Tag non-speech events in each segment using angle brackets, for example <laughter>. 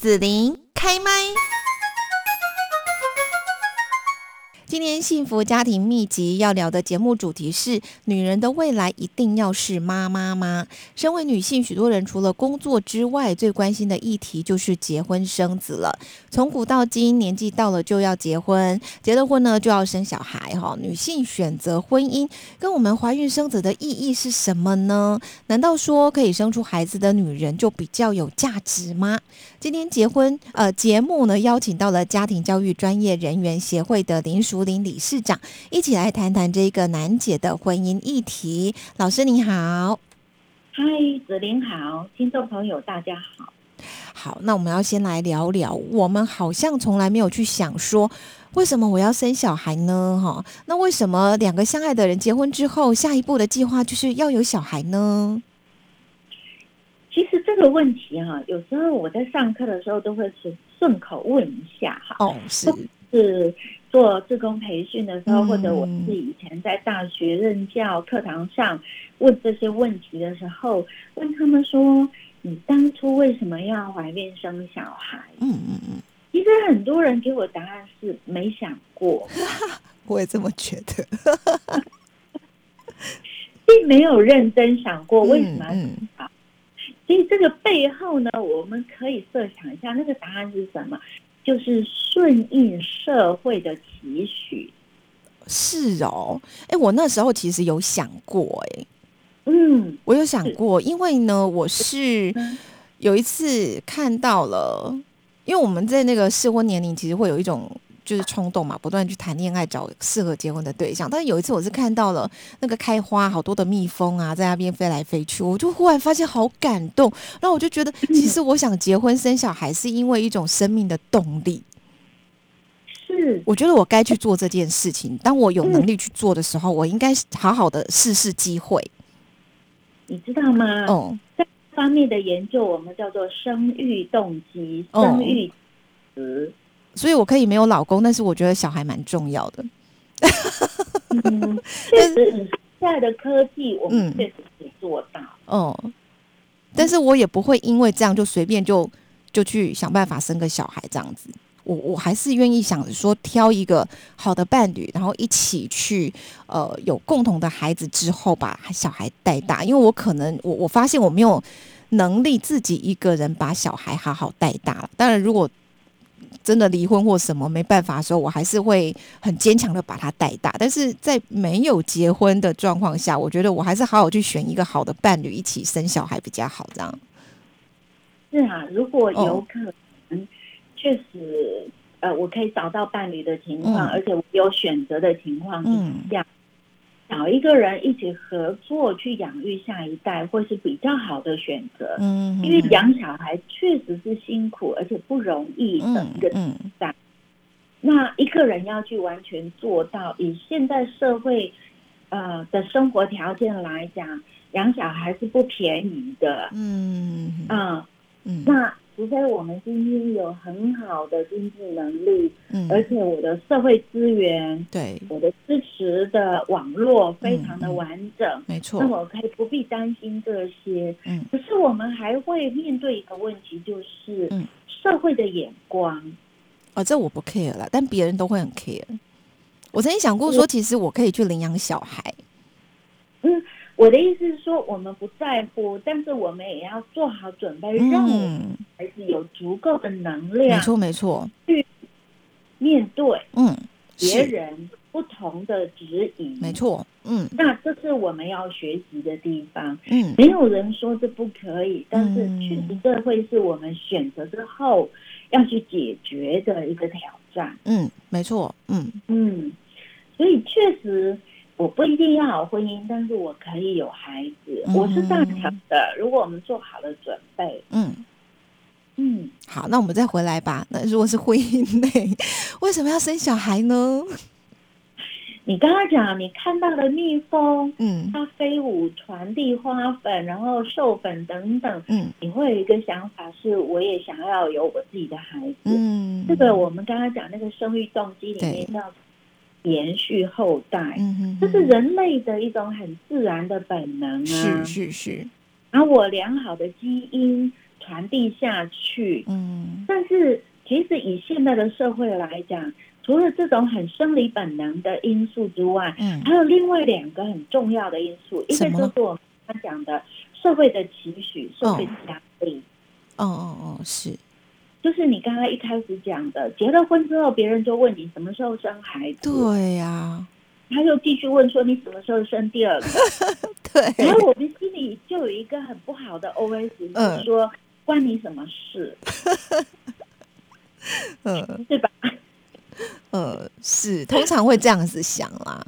紫琳开麦。今年幸福家庭秘籍要聊的节目主题是：女人的未来一定要是妈妈吗？身为女性，许多人除了工作之外，最关心的议题就是结婚生子了。从古到今，年纪到了就要结婚，结了婚呢就要生小孩。哈，女性选择婚姻跟我们怀孕生子的意义是什么呢？难道说可以生出孩子的女人就比较有价值吗？今天结婚呃节目呢邀请到了家庭教育专业人员协会的林淑玲理事长，一起来谈谈这个难解的婚姻议题。老师你好，嗨，子玲好，听众朋友大家好。好，那我们要先来聊聊，我们好像从来没有去想说，为什么我要生小孩呢？哈，那为什么两个相爱的人结婚之后，下一步的计划就是要有小孩呢？其实这个问题哈，有时候我在上课的时候都会顺顺口问一下哈。哦，是是做自工培训的时候，或者我是以前在大学任教课堂上问这些问题的时候，问他们说：“你当初为什么要怀孕生小孩？”嗯嗯嗯。其实很多人给我答案是没想过，<laughs> 我也这么觉得，<laughs> 并没有认真想过为什么要所以这个背后呢，我们可以设想一下，那个答案是什么？就是顺应社会的期许。是哦，哎，我那时候其实有想过，哎，嗯，我有想过，因为呢，我是有一次看到了，因为我们在那个适婚年龄，其实会有一种。就是冲动嘛，不断去谈恋爱，找适合结婚的对象。但是有一次，我是看到了那个开花，好多的蜜蜂啊，在那边飞来飞去，我就忽然发现好感动。然后我就觉得，其实我想结婚生小孩，是因为一种生命的动力。是，我觉得我该去做这件事情。当我有能力去做的时候，我应该好好的试试机会。你知道吗？哦，这方面的研究，我们叫做生育动机、生育词。所以，我可以没有老公，但是我觉得小孩蛮重要的。嗯，确实，现在的科技，我们确实可以做到。哦，但是我也不会因为这样就随便就就去想办法生个小孩这样子。我我还是愿意想说挑一个好的伴侣，然后一起去呃有共同的孩子之后把小孩带大。因为我可能我我发现我没有能力自己一个人把小孩好好带大了。当然，如果真的离婚或什么没办法的时候，我还是会很坚强的把他带大。但是在没有结婚的状况下，我觉得我还是好好去选一个好的伴侣，一起生小孩比较好。这样是啊，如果有可能，确实，呃，我可以找到伴侣的情况，而且有选择的情况下。找一个人一起合作去养育下一代，会是比较好的选择。嗯，因为养小孩确实是辛苦而且不容易的一个嗯那一个人要去完全做到，以现在社会呃的生活条件来讲，养小孩是不便宜的。嗯嗯嗯，那。除非我们今天有很好的经济能力，嗯，而且我的社会资源，对，我的支持的网络非常的完整，没错，那我可以不必担心这些。嗯，可是我们还会面对一个问题，就是嗯，社会的眼光。哦，这我不 care 了，但别人都会很 care。我曾经想过说，其实我可以去领养小孩。嗯。我的意思是说，我们不在乎，但是我们也要做好准备，让孩子有足够的能量。没错，没错。去面对嗯别人不同的指引。没错，嗯。那这是我们要学习的地方。嗯。没有人说这不可以，但是确实这会是我们选择之后要去解决的一个挑战。嗯，没错。嗯嗯，所以确实。我不一定要有婚姻，但是我可以有孩子，我是这样想的。如果我们做好了准备，嗯嗯，好，那我们再回来吧。那如果是婚姻内，<laughs> 为什么要生小孩呢？你刚刚讲，你看到的蜜蜂，嗯，它飞舞、传递花粉，然后授粉等等，嗯，你会有一个想法是，我也想要有我自己的孩子。嗯，这个我们刚刚讲那个生育动机里面叫。延续后代，这是人类的一种很自然的本能啊！是是是。然后我良好的基因传递下去。嗯，但是其实以现在的社会来讲，除了这种很生理本能的因素之外，嗯，还有另外两个很重要的因素，一个就是我们刚讲的社会的期许、社会的压力。哦哦哦，是，就是你刚刚一开始讲的，结了婚之后，别人就问你什么时候生孩子。对呀。他又继续问说：“你什么时候生第二个？<laughs> ”对，然后我们心里就有一个很不好的 OS，就是说：“关你什么事？<laughs> ”嗯，对吧？呃，<laughs> 是，通常会这样子想啦。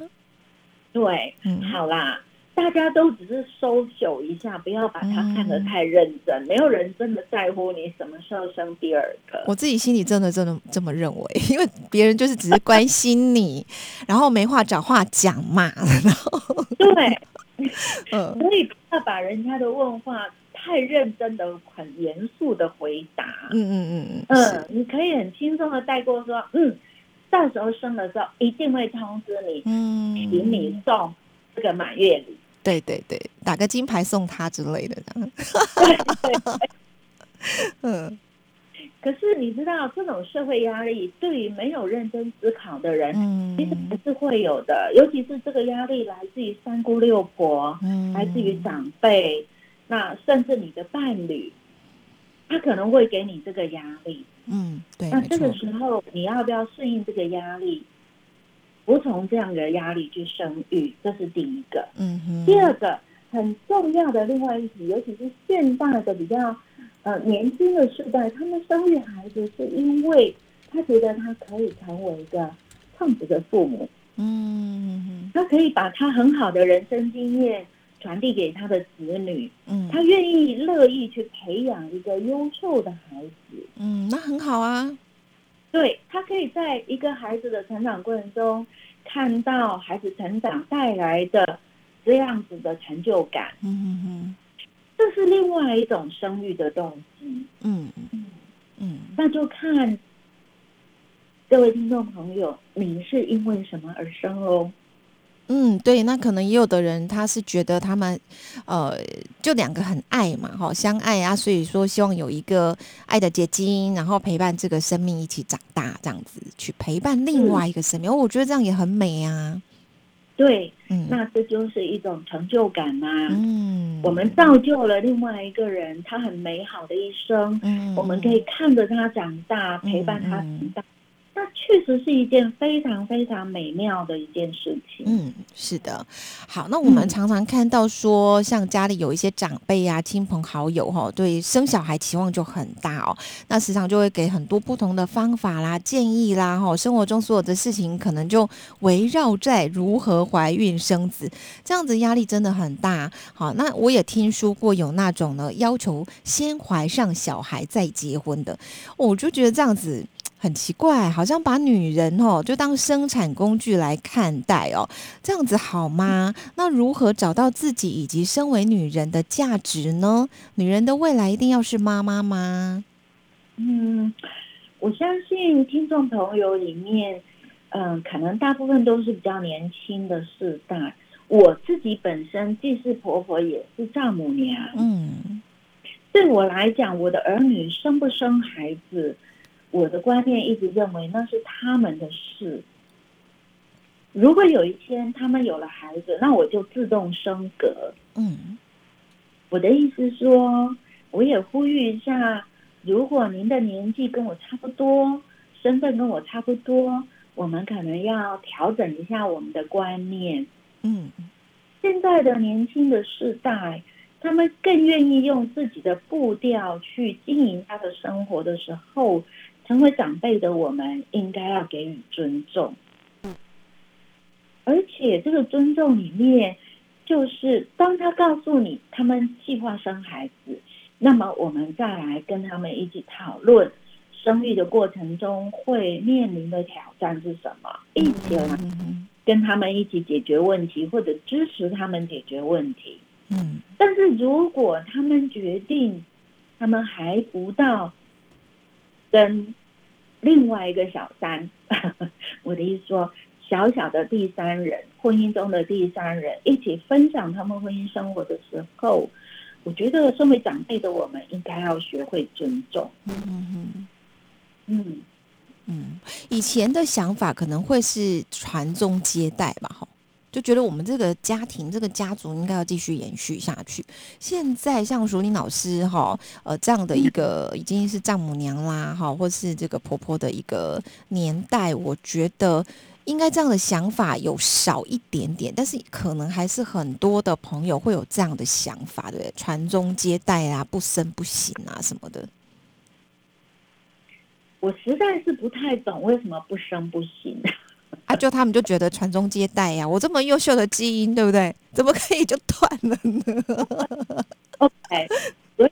对，嗯，好啦。大家都只是收手一下，不要把它看得太认真。没有人真的在乎你什么时候生第二个。我自己心里真的真的这么认为，因为别人就是只是关心你，然后没话找话讲嘛。<laughs> 然后对，<laughs> 嗯，所以不要把人家的问话太认真的、很严肃的回答。嗯嗯嗯嗯，嗯，你可以很轻松的带过说，嗯，到时候生的时候一定会通知你，嗯，请你送这个满月礼。对对对，打个金牌送他之类的，嗯。可是你知道，这种社会压力对于没有认真思考的人，其实还是会有的。尤其是这个压力来自于三姑六婆，嗯来自于长辈，那甚至你的伴侣，他可能会给你这个压力。嗯，对。那这个时候，你要不要适应这个压力？服从这样的压力去生育，这是第一个。嗯哼。第二个很重要的另外一题，尤其是现代的比较呃年轻的世代，他们生育孩子是因为他觉得他可以成为一个胖子的父母。嗯。他可以把他很好的人生经验传递给他的子女。嗯。他愿意乐意去培养一个优秀的孩子。嗯，那很好啊。对他可以在一个孩子的成长过程中，看到孩子成长带来的这样子的成就感。嗯嗯嗯，这是另外一种生育的动机。嗯嗯嗯，那就看各位听众朋友，你是因为什么而生喽？嗯，对，那可能也有的人他是觉得他们，呃，就两个很爱嘛，哈，相爱啊，所以说希望有一个爱的结晶，然后陪伴这个生命一起长大，这样子去陪伴另外一个生命，我觉得这样也很美啊。对，嗯，那这就是一种成就感呐。嗯，我们造就了另外一个人，他很美好的一生。嗯，我们可以看着他长大，陪伴他长大。那确实是一件非常非常美妙的一件事情。嗯，是的。好，那我们常常看到说，像家里有一些长辈啊、亲朋好友哈，对生小孩期望就很大哦。那时常就会给很多不同的方法啦、建议啦，哈，生活中所有的事情可能就围绕在如何怀孕生子，这样子压力真的很大。好，那我也听说过有那种呢，要求先怀上小孩再结婚的，我就觉得这样子。很奇怪，好像把女人哦就当生产工具来看待哦，这样子好吗？那如何找到自己以及身为女人的价值呢？女人的未来一定要是妈妈吗？嗯，我相信听众朋友里面，嗯，可能大部分都是比较年轻的世代。我自己本身既是婆婆也是丈母娘，嗯，对我来讲，我的儿女生不生孩子。我的观念一直认为那是他们的事。如果有一天他们有了孩子，那我就自动升格。嗯，我的意思说，我也呼吁一下，如果您的年纪跟我差不多，身份跟我差不多，我们可能要调整一下我们的观念。嗯，现在的年轻的世代，他们更愿意用自己的步调去经营他的生活的时候。成为长辈的我们，应该要给予尊重。而且这个尊重里面，就是当他告诉你他们计划生孩子，那么我们再来跟他们一起讨论生育的过程中会面临的挑战是什么，一起来跟他们一起解决问题，或者支持他们解决问题。嗯，但是如果他们决定，他们还不到跟。另外一个小三，<laughs> 我的意思说，小小的第三人，婚姻中的第三人，一起分享他们婚姻生活的时候，我觉得身为长辈的我们，应该要学会尊重。嗯嗯嗯。嗯，以前的想法可能会是传宗接代吧，哈，就觉得我们这个家庭、这个家族应该要继续延续下去。现在像淑玲老师哈，呃，这样的一个已经是丈母娘啦，哈，或是这个婆婆的一个年代，我觉得。应该这样的想法有少一点点，但是可能还是很多的朋友会有这样的想法，对对？传宗接代啊，不生不行啊，什么的。我实在是不太懂为什么不生不行啊？就他们就觉得传宗接代呀，我这么优秀的基因，对不对？怎么可以就断了呢？<laughs> OK，所以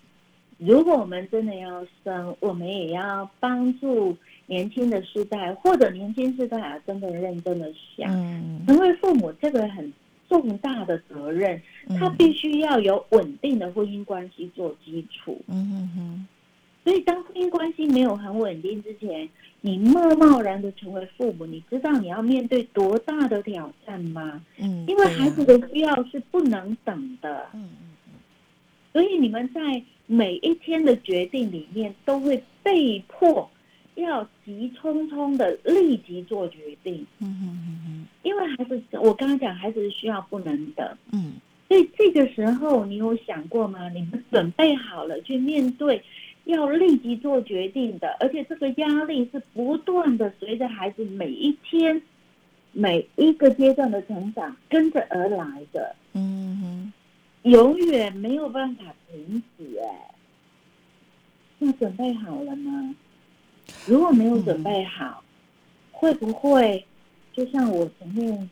如果我们真的要生，我们也要帮助。年轻的世代，或者年轻世代啊，真的认真的想，嗯成为父母这个很重大的责任，他必须要有稳定的婚姻关系做基础。嗯哼哼。所以，当婚姻关系没有很稳定之前，你贸贸然的成为父母，你知道你要面对多大的挑战吗？嗯。因为孩子的需要是不能等的。嗯嗯嗯。所以，你们在每一天的决定里面，都会被迫。要急匆匆的立即做决定，嗯嗯嗯嗯，因为孩子，我刚刚讲孩子的需要不能等，嗯，所以这个时候你有想过吗？你们准备好了去面对要立即做决定的，而且这个压力是不断的随着孩子每一天每一个阶段的成长跟着而来的，嗯哼，永远没有办法停止，哎，那准备好了吗？如果没有准备好，会不会就像我前面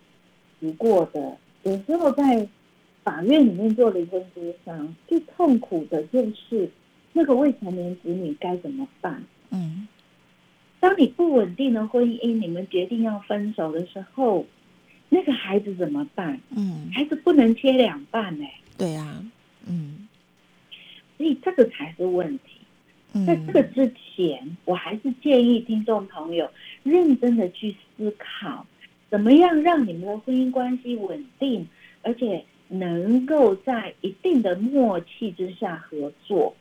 提过的，有时候在法院里面做离婚协商，最痛苦的就是那个未成年子女该怎么办？嗯，当你不稳定的婚姻，你们决定要分手的时候，那个孩子怎么办？嗯，孩子不能切两半哎。对啊，嗯，所以这个才是问题。在这个之前，我还是建议听众朋友认真的去思考，怎么样让你们的婚姻关系稳定，而且能够在一定的默契之下合作，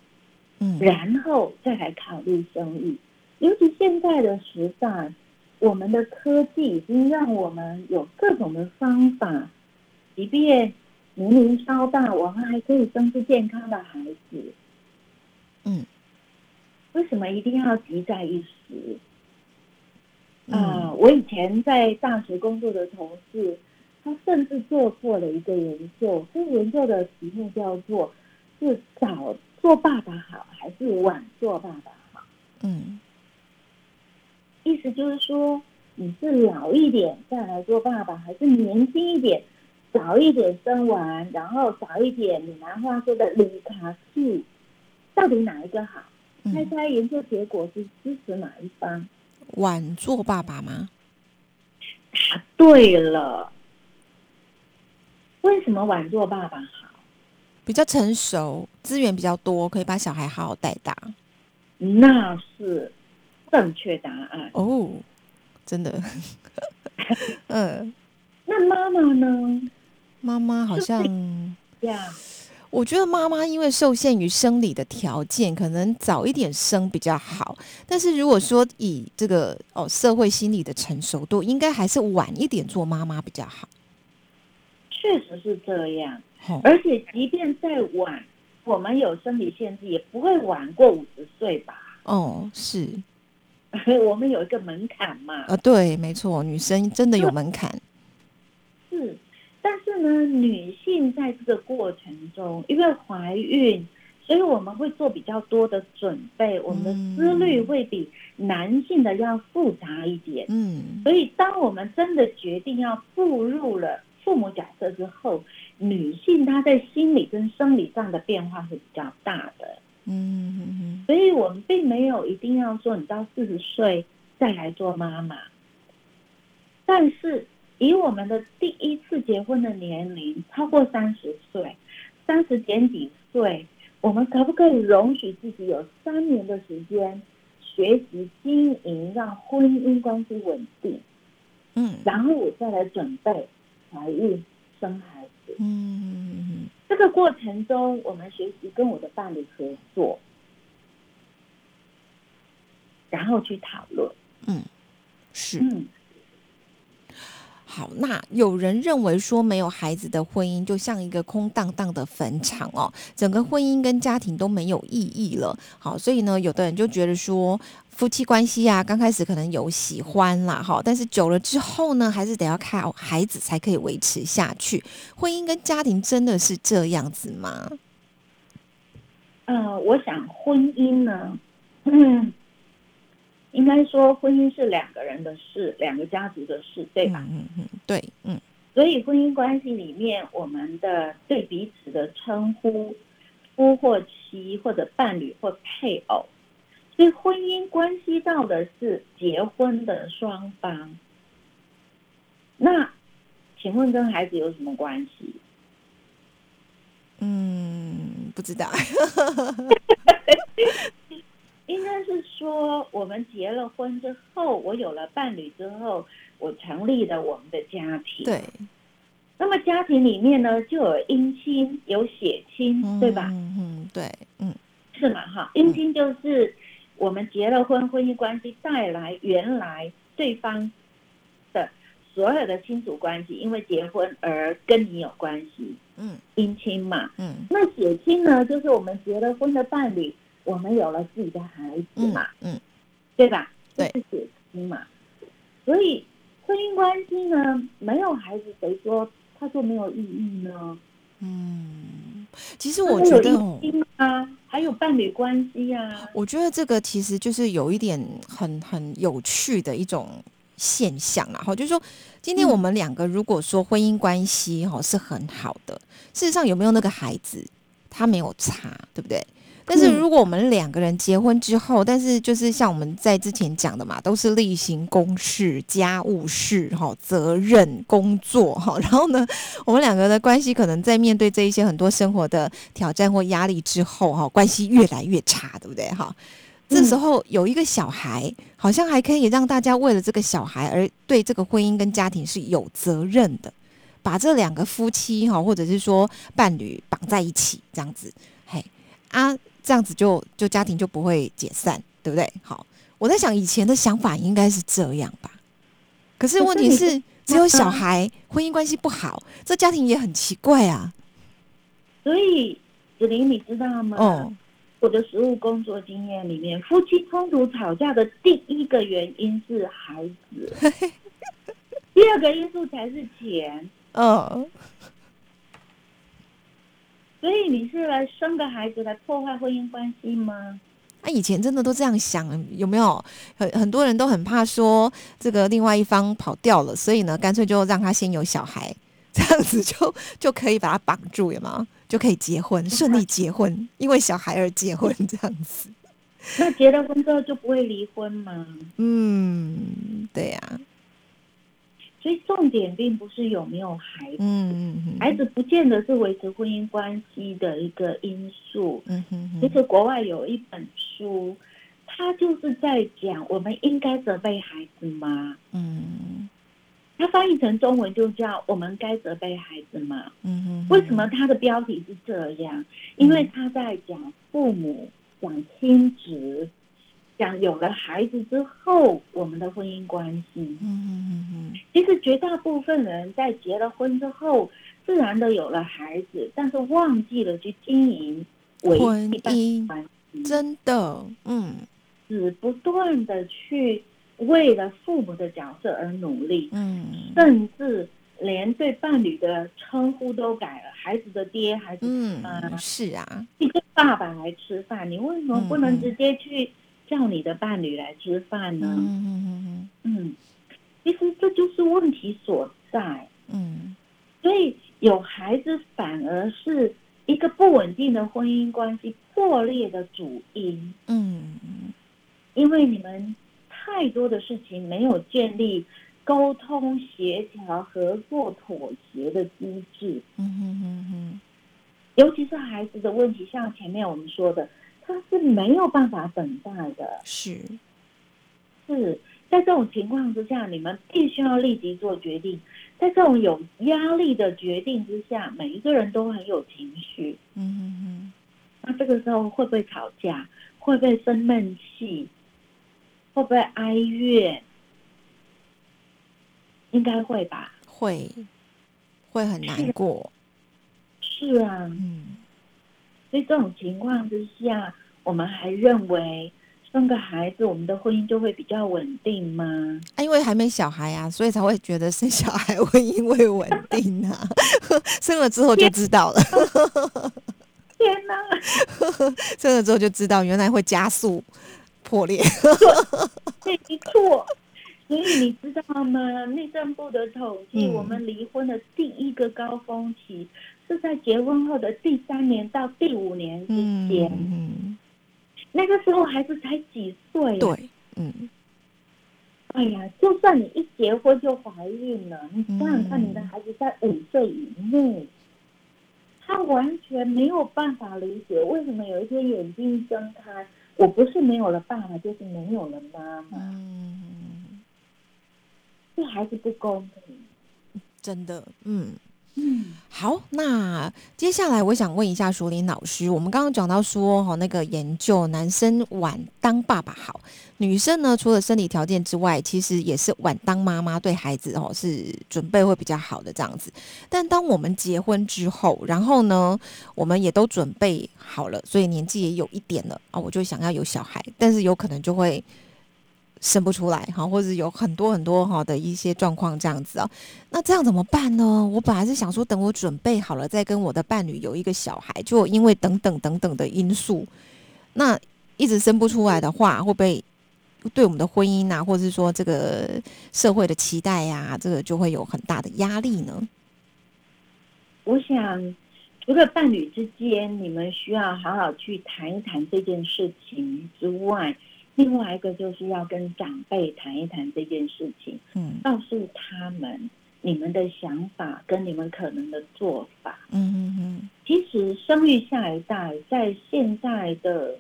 嗯，然后再来考虑生育。尤其现在的时代，我们的科技已经让我们有各种的方法，即便年龄稍大，我们还可以生出健康的孩子，嗯。为什么一定要急在一时？啊，我以前在大学工作的同事，他甚至做过了一个研究。这个研究的题目叫做“是早做爸爸好，还是晚做爸爸好？”嗯，意思就是说，你是老一点再来做爸爸，还是年轻一点早一点生完，然后早一点闽南话说的理卡去，到底哪一个好？猜猜研究结果是支持哪一方？晚做爸爸吗？答对了。为什么晚做爸爸好？比较成熟，资源比较多，可以把小孩好好带大。那是正确答案哦，真的。<laughs> 嗯，那妈妈呢？妈妈好像呀。我觉得妈妈因为受限于生理的条件，可能早一点生比较好。但是如果说以这个哦社会心理的成熟度，应该还是晚一点做妈妈比较好。确实是这样，而且即便再晚，我们有生理限制，也不会晚过五十岁吧？哦，是，<laughs> 我们有一个门槛嘛？啊，对，没错，女生真的有门槛。是。但是呢，女性在这个过程中，因为怀孕，所以我们会做比较多的准备，我们的思虑会比男性的要复杂一点。嗯，所以当我们真的决定要步入了父母角色之后，女性她在心理跟生理上的变化是比较大的。嗯，所以我们并没有一定要说你到四十岁再来做妈妈，但是。以我们的第一次结婚的年龄超过三十岁，三十减几岁，我们可不可以容许自己有三年的时间学习经营，让婚姻关系稳定？嗯，然后我再来准备怀孕生孩子。嗯，这个过程中，我们学习跟我的伴侣合作，然后去讨论。嗯，是。嗯。好，那有人认为说没有孩子的婚姻就像一个空荡荡的坟场哦，整个婚姻跟家庭都没有意义了。好，所以呢，有的人就觉得说夫妻关系啊，刚开始可能有喜欢啦，哈，但是久了之后呢，还是得要靠孩子才可以维持下去。婚姻跟家庭真的是这样子吗？呃，我想婚姻呢，<clears throat> 嗯。应该说，婚姻是两个人的事，两个家族的事，对吧？嗯嗯，对，嗯。所以，婚姻关系里面，我们的对彼此的称呼，夫或妻，或者伴侣或配偶，所以婚姻关系到的是结婚的双方。那，请问跟孩子有什么关系？嗯，不知道。<laughs> 应该是说，我们结了婚之后，我有了伴侣之后，我成立了我们的家庭。对。那么家庭里面呢，就有姻亲，有血亲，对吧？嗯嗯，对，嗯，是嘛？哈，姻亲就是我们结了婚，婚姻关系带来原来对方的所有的亲属关系，因为结婚而跟你有关系。嗯，姻亲嘛。嗯。那血亲呢，就是我们结了婚的伴侣。我们有了自己的孩子嘛，嗯，对吧？对，是血亲嘛。所以婚姻关系呢，没有孩子，谁说他就没有意义呢？嗯，其实我觉得啊，还有伴侣关系啊。我觉得这个其实就是有一点很很有趣的一种现象啦。哈，就是说，今天我们两个如果说婚姻关系哈是很好的，事实上有没有那个孩子，他没有差，对不对？但是如果我们两个人结婚之后，但是就是像我们在之前讲的嘛，都是例行公事、家务事、哈责任、工作哈，<laughs> 然后呢，我们两个的关系可能在面对这一些很多生活的挑战或压力之后哈，关系越来越差，对不对哈？这时候有一个小孩，好像还可以让大家为了这个小孩而对这个婚姻跟家庭是有责任的，把这两个夫妻哈，或者是说伴侣绑在一起，这样子，嘿啊。这样子就就家庭就不会解散，对不对？好，我在想以前的想法应该是这样吧。可是问题是，只有小孩婚姻关系不好，这家庭也很奇怪啊。所以子玲，你知道吗？哦，我的实务工作经验里面，夫妻冲突吵架的第一个原因是孩子，<laughs> 第二个因素才是钱。嗯。所以你是来生个孩子来破坏婚姻关系吗？那以前真的都这样想，有没有？很很多人都很怕说这个另外一方跑掉了，所以呢，干脆就让他先有小孩，<laughs> 这样子就就可以把他绑住，有吗？就可以结婚，顺利结婚，因为小孩而结婚这样子。那结了婚之后就不会离婚吗？嗯，对呀。所以重点并不是有没有孩子，嗯嗯孩子不见得是维持婚姻关系的一个因素。嗯哼，其实国外有一本书，他就是在讲我们应该责备孩子吗？嗯，他翻译成中文就叫我们该责备孩子吗？嗯哼，为什么它的标题是这样？因为他在讲父母讲亲子。讲有了孩子之后，我们的婚姻关系，嗯嗯嗯嗯。其实绝大部分人在结了婚之后，自然的有了孩子，但是忘记了去经营婚姻关系，真的，嗯，只不断的去为了父母的角色而努力，嗯，甚至连对伴侣的称呼都改了，孩子的爹，孩子嗯，是啊，你跟爸爸来吃饭，你为什么不能直接去？叫你的伴侣来吃饭呢？嗯嗯嗯嗯，其实这就是问题所在。嗯，所以有孩子反而是一个不稳定的婚姻关系破裂的主因。嗯，因为你们太多的事情没有建立沟通、协调、合作、妥协的机制。嗯哼哼哼，尤其是孩子的问题，像前面我们说的。他是没有办法等待的，是是在这种情况之下，你们必须要立即做决定，在这种有压力的决定之下，每一个人都很有情绪。嗯嗯嗯。那这个时候会不会吵架？会不会生闷气？会不会哀怨？应该会吧。会，会很难过。是啊。嗯。所以这种情况之下，我们还认为。生个孩子，我们的婚姻就会比较稳定吗？啊，因为还没小孩啊，所以才会觉得生小孩婚姻会稳定啊。生了之后就知道了。天哪！生了之后就知道，原来会加速破裂。没错。所以你知道吗？内政部的统计，我们离婚的第一个高峰期是在结婚后的第三年到第五年之间。嗯。那个时候孩子才几岁？对，嗯，哎呀，就算你一结婚就怀孕了，你想想看，你的孩子在五岁以内，他完全没有办法理解为什么有一天眼睛睁开，我不是没有了爸爸，就是没有了妈妈。嗯，对孩子不公平，真的，嗯。嗯，好，那接下来我想问一下淑玲老师，我们刚刚讲到说哈，那个研究男生晚当爸爸好，女生呢除了生理条件之外，其实也是晚当妈妈对孩子哦是准备会比较好的这样子。但当我们结婚之后，然后呢，我们也都准备好了，所以年纪也有一点了啊，我就想要有小孩，但是有可能就会。生不出来哈，或者有很多很多哈的一些状况这样子啊，那这样怎么办呢？我本来是想说，等我准备好了再跟我的伴侣有一个小孩，就因为等等等等的因素，那一直生不出来的话，会不会对我们的婚姻啊，或者是说这个社会的期待呀，这个就会有很大的压力呢？我想，除了伴侣之间，你们需要好好去谈一谈这件事情之外。另外一个就是要跟长辈谈一谈这件事情，嗯，告诉他们你们的想法跟你们可能的做法，嗯嗯嗯。其实生育下一代在现在的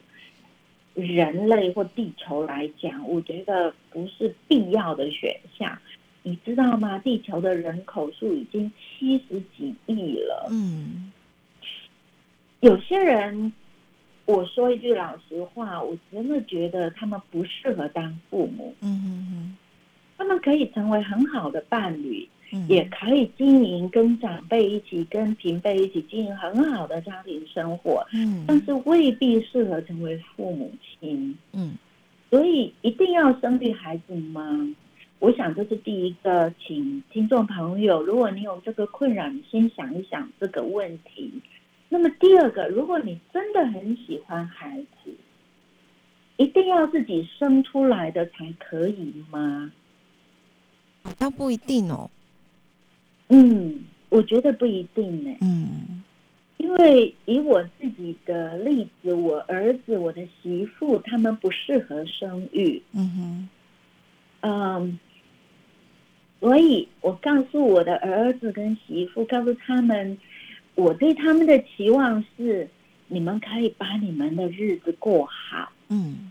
人类或地球来讲，我觉得不是必要的选项。你知道吗？地球的人口数已经七十几亿了，嗯，有些人。我说一句老实话，我真的觉得他们不适合当父母。嗯嗯嗯，他们可以成为很好的伴侣，也可以经营跟长辈一起、跟平辈一起经营很好的家庭生活。嗯，但是未必适合成为父母亲。嗯，所以一定要生育孩子吗？我想这是第一个，请听众朋友，如果你有这个困扰，你先想一想这个问题。那么第二个，如果你真的很喜欢孩子，一定要自己生出来的才可以吗？好像不一定哦。嗯，我觉得不一定呢。嗯，因为以我自己的例子，我儿子、我的媳妇他们不适合生育。嗯哼。嗯，所以我告诉我的儿子跟媳妇，告诉他们。我对他们的期望是，你们可以把你们的日子过好。嗯，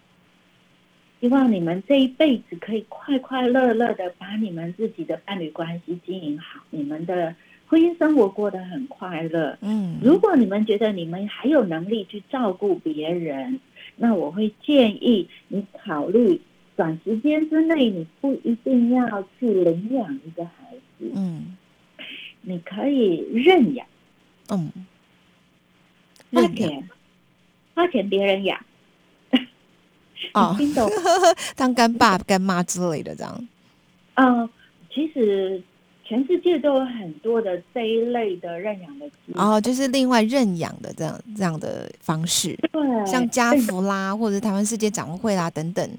希望你们这一辈子可以快快乐乐的把你们自己的伴侣关系经营好，你们的婚姻生活过得很快乐。嗯，如果你们觉得你们还有能力去照顾别人，那我会建议你考虑短时间之内，你不一定要去领养一个孩子。嗯，你可以认养。嗯，花钱，花钱别人养，哦，<laughs> <laughs> 当干爸干妈之类的这样。嗯，其实全世界都有很多的这一类的认养的哦，就是另外认养的这样这样的方式，对，像家福啦，或者台湾世界展会啦等等，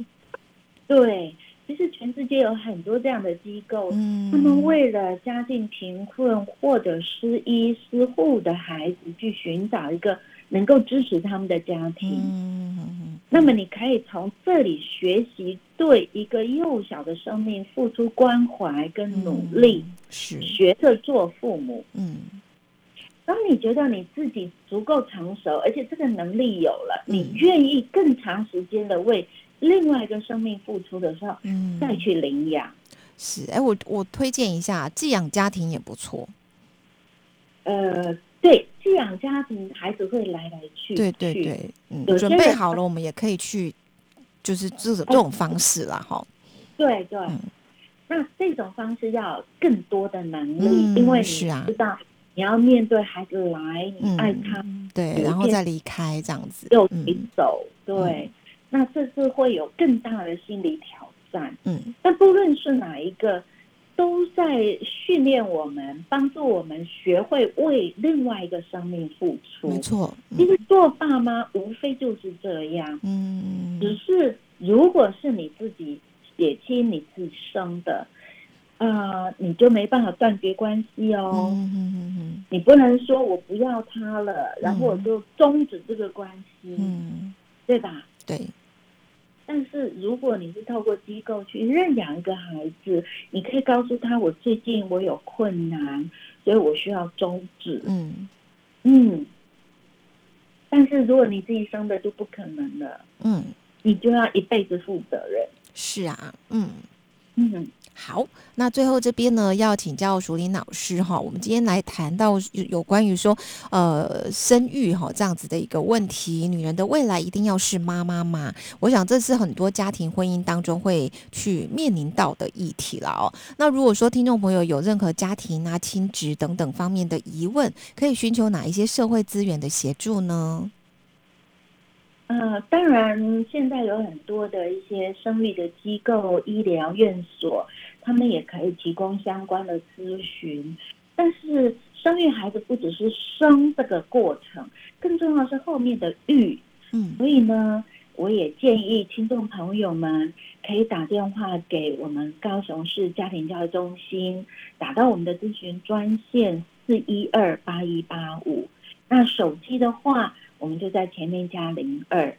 对。其实全世界有很多这样的机构，他们为了家境贫困或者失依失护的孩子，去寻找一个能够支持他们的家庭。那么你可以从这里学习对一个幼小的生命付出关怀跟努力，是学着做父母。嗯，当你觉得你自己足够成熟，而且这个能力有了，你愿意更长时间的为。另外一个生命付出的时候，嗯，再去领养，是，哎，我我推荐一下寄养家庭也不错。呃，对，寄养家庭孩子会来来去，对对对，嗯，准备好了，我们也可以去，就是这种这种方式啦，哈。对对，那这种方式要更多的能力，因为你知道你要面对孩子来，你爱他，对，然后再离开这样子，又离走，对，那这是会有更大的心理挑战。嗯，但不论是哪一个。都在训练我们，帮助我们学会为另外一个生命付出。没错，其实做爸妈无非就是这样。嗯，只是如果是你自己血亲你自己生的，啊，你就没办法断绝关系哦。嗯嗯嗯你不能说我不要他了，然后我就终止这个关系。嗯，对吧？对。但是如果你是透过机构去认养一个孩子，你可以告诉他我最近我有困难，所以我需要终止。嗯嗯。但是如果你自己生的就不可能了。嗯。你就要一辈子负责任。是啊。嗯嗯。好，那最后这边呢，要请教淑玲老师哈。我们今天来谈到有有关于说，呃，生育哈这样子的一个问题，女人的未来一定要是妈妈吗？我想这是很多家庭婚姻当中会去面临到的议题了哦。那如果说听众朋友有任何家庭啊、亲职等等方面的疑问，可以寻求哪一些社会资源的协助呢？呃，当然，现在有很多的一些生育的机构、医疗院所，他们也可以提供相关的咨询。但是，生育孩子不只是生这个过程，更重要是后面的育。嗯，所以呢，我也建议听众朋友们可以打电话给我们高雄市家庭教育中心，打到我们的咨询专线四一二八一八五。那手机的话。我们就在前面加零二。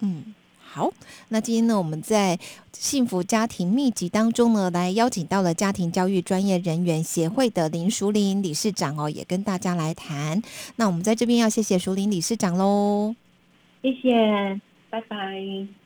嗯，好。那今天呢，我们在幸福家庭秘籍当中呢，来邀请到了家庭教育专业人员协会的林淑玲理事长哦，也跟大家来谈。那我们在这边要谢谢淑玲理事长喽，谢谢，拜拜。